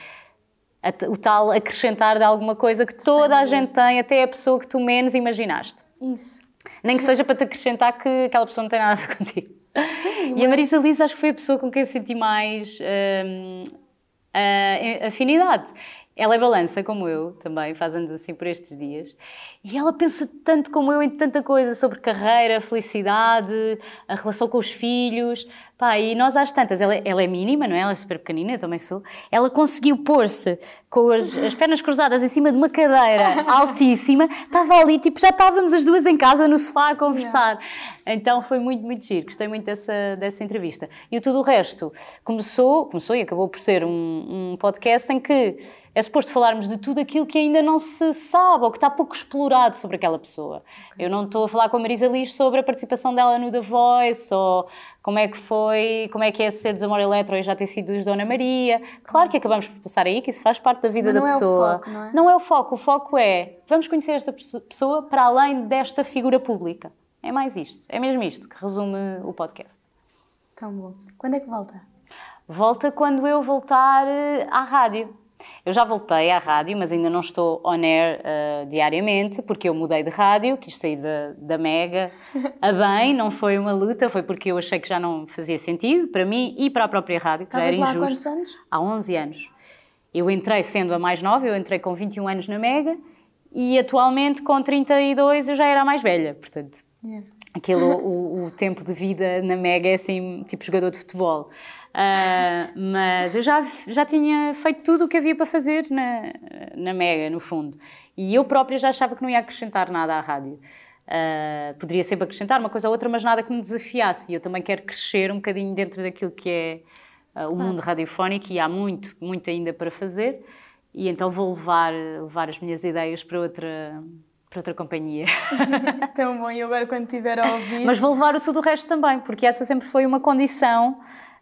o tal acrescentar de alguma coisa que toda a gente tem, até a pessoa que tu menos imaginaste. Isso. Nem que seja para te acrescentar que aquela pessoa não tem nada a [LAUGHS] ver contigo. Sim, e a Marisa Liz acho que foi a pessoa com quem eu senti mais hum, afinidade. Ela é balança como eu também, faz anos assim por estes dias. E ela pensa tanto como eu em tanta coisa sobre carreira, felicidade, a relação com os filhos. Pá, e nós às tantas, ela, ela é mínima, não é? Ela é super pequenina, eu também sou. Ela conseguiu pôr-se com as, as, pernas cruzadas em cima de uma cadeira [LAUGHS] altíssima. Estava ali, tipo, já estávamos as duas em casa no sofá a conversar. Então foi muito, muito giro. Gostei muito dessa, dessa entrevista. E tudo o resto começou, começou e acabou por ser um, um podcast em que é suposto falarmos de tudo aquilo que ainda não se sabe ou que está pouco explorado sobre aquela pessoa. Eu não estou a falar com a Marisa Liz sobre a participação dela no The Voice ou como é que foi, como é que é ser dos Amor Eletro e já ter sido dos Dona Maria. Claro que acabamos por passar aí, que isso faz parte da vida Mas da pessoa. É o foco, não, é? não é o foco, o foco é vamos conhecer esta pessoa para além desta figura pública. É mais isto, é mesmo isto que resume o podcast. Tão bom. Quando é que volta? Volta quando eu voltar eh, à rádio. Eu já voltei à rádio, mas ainda não estou on air uh, diariamente, porque eu mudei de rádio, quis sair da, da Mega [LAUGHS] a bem, não foi uma luta, foi porque eu achei que já não fazia sentido para mim e para a própria rádio, que Estavas já era injusto. Há quantos anos? Há 11 anos. Eu entrei sendo a mais nova, eu entrei com 21 anos na Mega e atualmente com 32 eu já era a mais velha, portanto. Yeah. Aquele, [LAUGHS] o, o tempo de vida na Mega é assim, tipo jogador de futebol. Uh, mas eu já, já tinha feito tudo o que havia para fazer na, na Mega, no fundo. E eu própria já achava que não ia acrescentar nada à rádio. Uh, poderia sempre acrescentar uma coisa ou outra, mas nada que me desafiasse. E eu também quero crescer um bocadinho dentro daquilo que é uh, o mundo radiofónico e há muito, muito ainda para fazer. E então vou levar, levar as minhas ideias para outra, para outra companhia. [LAUGHS] Tão bom, e agora quando estiver a ouvir. Mas vou levar o tudo o resto também, porque essa sempre foi uma condição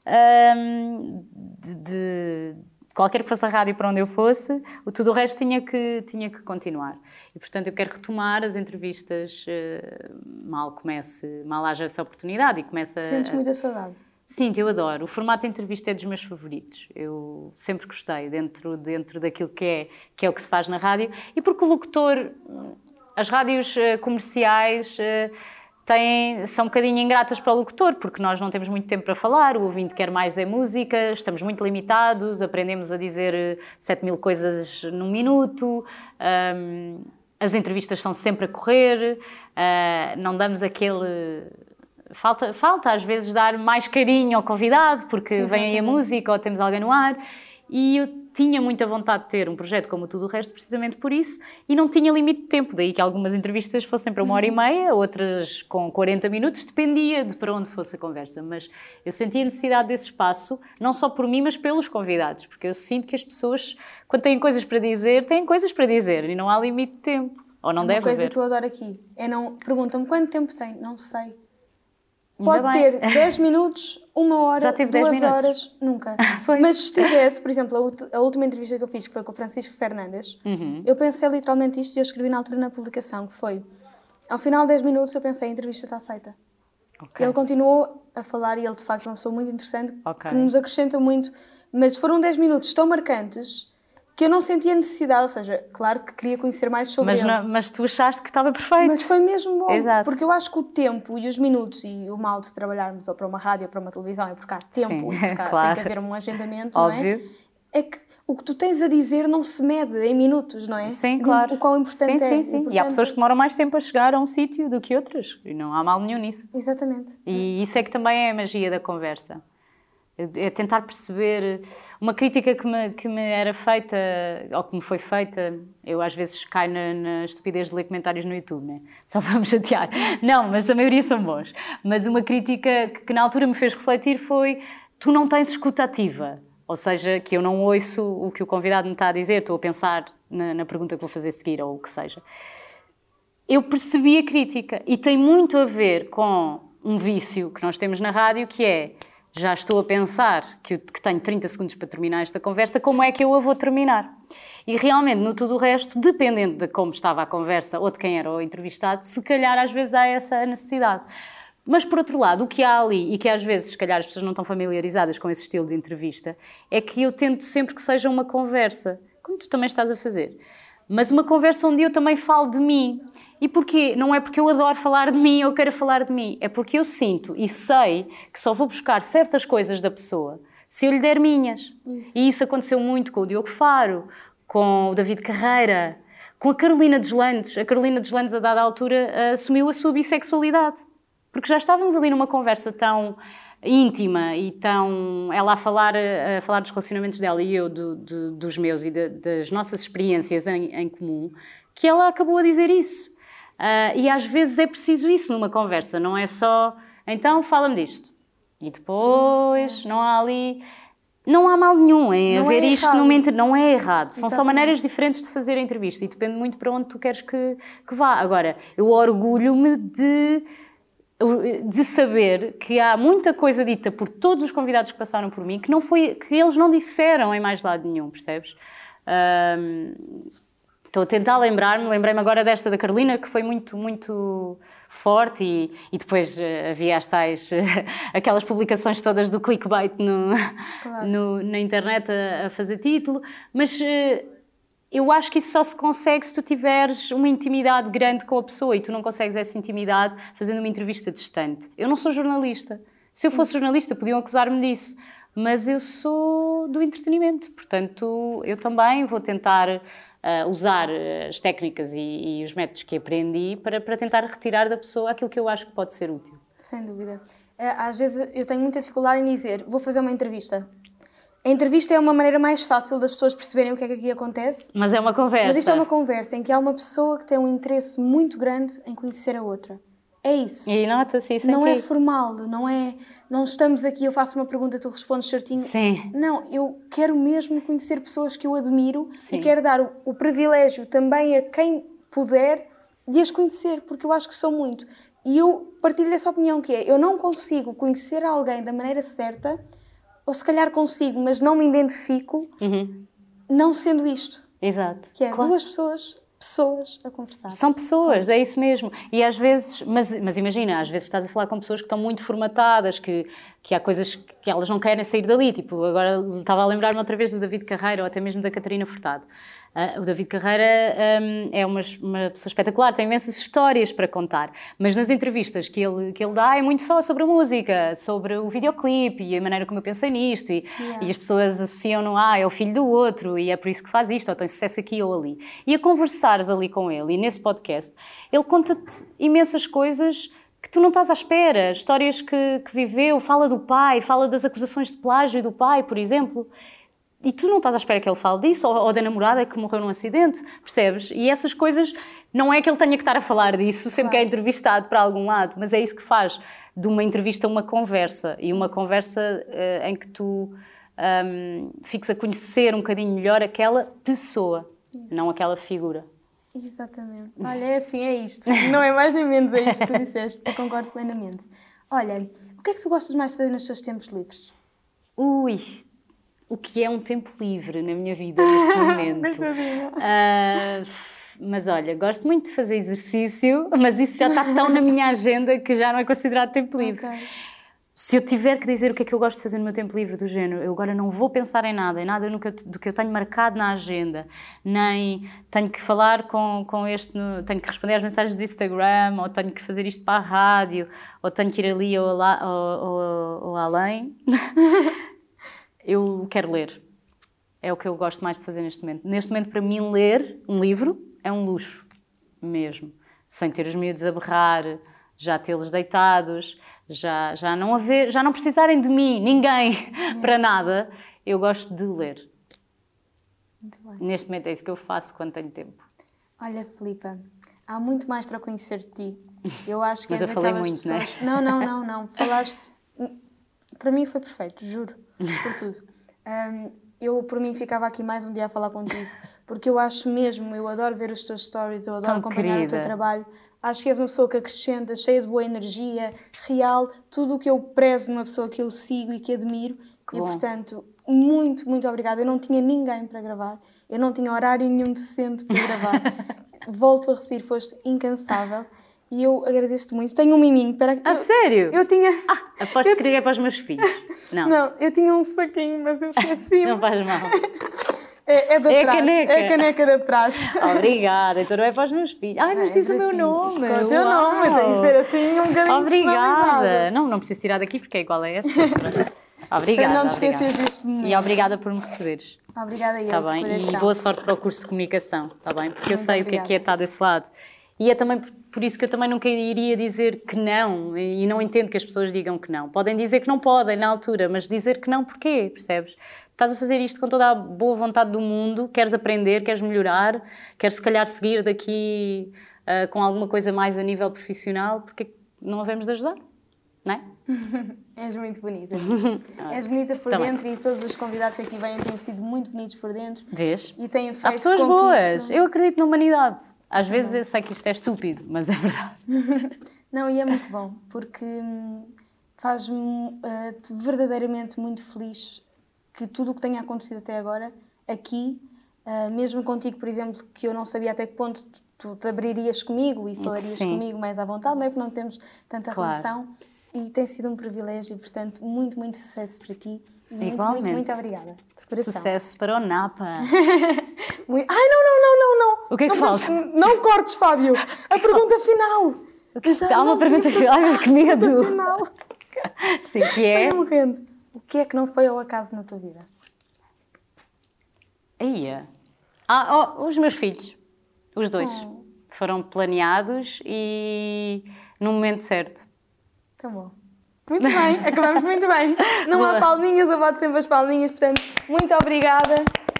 um, de, de, qualquer que fosse a rádio para onde eu fosse, o tudo o resto tinha que, tinha que continuar. E portanto eu quero retomar as entrevistas uh, mal comece, mal haja essa oportunidade e começa. Sentes muita saudade? Sim, eu adoro. O formato de entrevista é dos meus favoritos. Eu sempre gostei dentro, dentro daquilo que é, que é o que se faz na rádio. E porque o locutor, as rádios uh, comerciais. Têm, são um bocadinho ingratas para o locutor, porque nós não temos muito tempo para falar, o ouvinte quer mais é música, estamos muito limitados, aprendemos a dizer 7 mil coisas num minuto, um, as entrevistas são sempre a correr, uh, não damos aquele. Falta, falta às vezes dar mais carinho ao convidado, porque Exatamente. vem aí a música ou temos alguém no ar. E eu tinha muita vontade de ter um projeto como tudo o resto, precisamente por isso, e não tinha limite de tempo, daí que algumas entrevistas fossem para uma hora e meia, outras com 40 minutos, dependia de para onde fosse a conversa, mas eu sentia a necessidade desse espaço, não só por mim, mas pelos convidados, porque eu sinto que as pessoas, quando têm coisas para dizer, têm coisas para dizer, e não há limite de tempo, ou não é deve. Uma coisa haver. que eu adoro aqui, é não, perguntam-me quanto tempo tem, não sei. Pode ter [LAUGHS] 10 minutos, uma hora, Já tive duas horas, nunca. [LAUGHS] Mas se tivesse, por exemplo, a, a, última entrevista que eu fiz, que foi com o Francisco Fernandes, uhum. eu pensei literalmente isto e eu escrevi na altura na publicação, que foi, ao final de 10 minutos eu pensei, a entrevista está feita. Okay. Ele continuou a falar e ele de facto é uma pessoa muito interessante, okay. que nos acrescenta muito, mas foram 10 minutos tão marcantes que eu não sentia necessidade, ou seja, claro que queria conhecer mais sobre mas ele. Não, mas tu achaste que estava perfeito. Mas foi mesmo bom, Exato. porque eu acho que o tempo e os minutos e o mal de trabalharmos ou para uma rádio ou para uma televisão é porque há tempo Sim, e porque claro. [LAUGHS] tem que haver um agendamento, Óbvio. não é? É que o que tu tens a dizer não se mede em minutos, não é? Sim, claro. O quão importante sim, é. Sim, sim, importante. E há pessoas que demoram mais tempo a chegar a um sítio do que outras. E não há mal nenhum nisso. Exatamente. E isso é que também é a magia da conversa. É tentar perceber uma crítica que me, que me era feita ou que me foi feita. Eu às vezes caio na, na estupidez de ler comentários no YouTube, né? só para me chatear. Não, mas a maioria são bons. Mas uma crítica que, que na altura me fez refletir foi: tu não tens escuta ativa. Ou seja, que eu não ouço o que o convidado me está a dizer, estou a pensar na, na pergunta que vou fazer a seguir ou o que seja. Eu percebi a crítica e tem muito a ver com um vício que nós temos na rádio, que é já estou a pensar que, que, tenho 30 segundos para terminar esta conversa, como é que eu a vou terminar? E realmente, no tudo o resto, dependendo de como estava a conversa ou de quem era o entrevistado, se calhar às vezes há essa necessidade. Mas, por outro lado, o que há ali, e que às vezes, se calhar, as pessoas não estão familiarizadas com esse estilo de entrevista, é que eu tento sempre que seja uma conversa, como tu também estás a fazer, mas uma conversa onde eu também falo de mim. E porquê? Não é porque eu adoro falar de mim ou quero falar de mim. É porque eu sinto e sei que só vou buscar certas coisas da pessoa se eu lhe der minhas. Isso. E isso aconteceu muito com o Diogo Faro, com o David Carreira, com a Carolina Deslandes. A Carolina Deslandes, a dada altura, assumiu a sua bissexualidade. Porque já estávamos ali numa conversa tão íntima e tão ela a falar a falar dos relacionamentos dela e eu do, do, dos meus e de, das nossas experiências em, em, comum que ela acabou a dizer isso Uh, e às vezes é preciso isso numa conversa, não é só então fala-me disto. E depois não há ali. Não há mal nenhum em não haver é isto numa entrevista. Não é errado. São Exatamente. só maneiras diferentes de fazer a entrevista e depende muito para onde tu queres que, que vá. Agora, eu orgulho-me de, de saber que há muita coisa dita por todos os convidados que passaram por mim que, não foi, que eles não disseram em mais lado nenhum, percebes? Um, Estou a tentar lembrar-me, lembrei-me agora desta da Carolina, que foi muito, muito forte e, e depois uh, havia as tais, [LAUGHS] aquelas publicações todas do clickbait no, claro. no, na internet a, a, fazer título, mas uh, eu acho que isso só se consegue se tu tiveres uma intimidade grande com a pessoa e tu não consegues essa intimidade fazendo uma entrevista distante. Eu não sou jornalista. Se eu fosse jornalista, podiam acusar-me disso mas eu sou do entretenimento, portanto, eu também vou tentar uh, usar as técnicas e, e, os métodos que aprendi para, para tentar retirar da pessoa aquilo que eu acho que pode ser útil. Sem dúvida. É, às vezes eu tenho muita dificuldade em dizer, vou fazer uma entrevista. A entrevista é uma maneira mais fácil das pessoas perceberem o que é que aqui acontece. Mas é uma conversa. Mas isto é uma conversa em que há uma pessoa que tem um interesse muito grande em conhecer a outra. É isso. E nota-se isso Não é formal, não é. Não estamos aqui, eu faço uma pergunta, tu respondes certinho. Sim. Não, eu quero mesmo conhecer pessoas que eu admiro Sim. e quero dar o, o, privilégio também a quem puder de as conhecer, porque eu acho que são muito. E eu partilho essa opinião que é: eu não consigo conhecer alguém da maneira certa, ou se calhar consigo, mas não me identifico, uhum. não sendo isto. Exato. Que é claro. duas pessoas pessoas a conversar. São pessoas, é isso mesmo. E às vezes, mas, mas imagina, às vezes estás a falar com pessoas que estão muito formatadas, que, que há coisas que elas não querem sair dali. Tipo, agora estava a lembrar-me outra vez do David Carreira ou até mesmo da Catarina Furtado. Uh, o David Carreira um, é uma, uma, pessoa espetacular, tem imensas histórias para contar, mas nas entrevistas que ele, que ele dá é muito só sobre a música, sobre o videoclipe e a maneira como eu pensei nisto. E, yeah. e as pessoas associam-no, ah, é o filho do outro e é por isso que faz isto, ou tem sucesso aqui ou ali. E a conversares ali com ele, e nesse podcast, ele conta-te imensas coisas que tu não estás à espera, histórias que, que viveu, fala do pai, fala das acusações de plágio do pai, por exemplo e tu não estás à espera que ele fale disso, ou, ou, da namorada que morreu num acidente, percebes? E essas coisas, não é que ele tenha que estar a falar disso sempre claro. que é entrevistado para algum lado, mas é isso que faz de uma entrevista uma conversa, e uma conversa uh, em que tu um, fiques a conhecer um bocadinho melhor aquela pessoa, isso. não aquela figura. Exatamente. Olha, é assim, é isto. Não é mais nem menos, é isto que tu disseste. Eu concordo plenamente. Olha, o que é que tu gostas mais de fazer nos teus tempos livres? Ui, o que é um tempo livre na minha vida neste [LAUGHS] momento. uh, mas olha, gosto muito de fazer exercício, mas isso já está tão na minha agenda que já não é considerado tempo livre. Okay. Se eu tiver que dizer o que é que eu gosto de fazer no meu tempo livre do género, eu agora não vou pensar em nada, em nada do que eu, do que eu tenho marcado na agenda, nem tenho que falar com, com este, tenho que responder às mensagens do Instagram, ou tenho que fazer isto para a rádio, ou tenho que ir ali ou, lá, ou, ou, ou além. [LAUGHS] eu quero ler. É o que eu gosto mais de fazer neste momento. Neste momento, para mim, ler um livro é um luxo mesmo. Sem ter os miúdos a berrar, já tê-los deitados, já, já, não haver, já não precisarem de mim, ninguém, [LAUGHS] para nada, eu gosto de ler. Muito bem. Neste momento é isso que eu faço quando tenho tempo. Olha, Filipa, há muito mais para conhecer de ti. Eu acho que Mas és eu falei muito, não é? pessoas. Não, não, não, não. Falaste. Para mim foi perfeito, juro, por tudo. Hum, eu, por mim, ficava aqui mais um dia a falar contigo, porque eu acho mesmo, eu adoro ver os teus stories, eu adoro Tão acompanhar o teu querida. trabalho. Acho que és uma pessoa que acrescenta, cheia de boa energia, real, tudo o que eu prezo numa pessoa que eu sigo e que admiro. Que e, bom. portanto, muito, muito obrigada. Eu não tinha ninguém para gravar, eu não tinha horário nenhum decente para gravar. [LAUGHS] Volto a repetir, foste incansável e eu agradeço-te muito. Tenho um miminho, que A eu, sério? eu tinha. Aposto que queria para os meus filhos. Não, não, Não, eu tinha um saquinho, mas eu esqueci. faz mal. é, é da É praxe. caneca. É a caneca da praxe. Obrigada, então não é para os meus filhos. Ai, mas É, diz o meu nome. O teu nome, tem que ser assim um bocadinho Obrigada. Não, não preciso tirar daqui porque é igual a esta. [LAUGHS] Obrigada. Para não te obrigada. deste momento. E obrigada por me receberes. Obrigada ele. Está bem? E boa sorte para o curso de comunicação, está bem? Porque eu Muito sei o que é que é obrigada. estar desse lado. E é também por, isso que eu também nunca iria dizer que não, e não entendo que as pessoas digam que não. Podem dizer que não podem na altura, mas dizer que não porquê, percebes? Estás a fazer isto com toda a boa vontade do mundo, queres aprender, queres melhorar, queres se calhar seguir daqui ah, com alguma coisa mais a nível profissional, porque não havemos de ajudar, não é? [LAUGHS] És muito bonita. [LAUGHS] És bonita por Também. dentro e todos os convidados que aqui vêm têm sido muito bonitos por dentro Vês? e têm feito Há pessoas boas, isto- eu acredito na humanidade. Às vezes eu sei que isto é estúpido, mas é verdade. [LAUGHS] Não, e é muito bom, porque hum, faz-me te- verdadeiramente muito feliz que tudo o que tenha acontecido até agora, aqui, eh, mesmo contigo, por exemplo, que eu não sabia até que ponto tu, tu te abririas comigo e falarias Sim. comigo mais à vontade, não é? Porque não temos tanta Claro. relação. E tem sido um privilégio, e, portanto, muito, muito sucesso para ti. Muito, Igualmente. muito, muito obrigada. Sucesso para o Napa. [LAUGHS] Ai, não, não, não, não, não. O que é que não falta? Não cortes, Fábio. A pergunta final. [LAUGHS] Já Há uma pergunta final. Ai, que medo. final. [LAUGHS] Sim, que é. Estou morrendo. O que é que não foi ao acaso na tua vida? Aí. Ah, oh, os meus filhos. Os dois. Oh. Foram planeados e no momento certo. Tá bom. Muito bem, acabamos muito bem. [LAUGHS] Não há Boa. palminhas, eu boto sempre as palminhas, portanto, muito obrigada.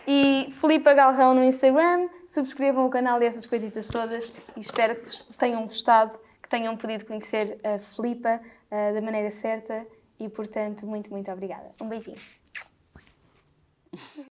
E Filipa Galrão no Instagram, subscrevam o canal e essas coisitas todas e espero que tenham gostado, que tenham podido conhecer a Filipa eh, da maneira certa e, portanto, muito, muito obrigada. Um beijinho.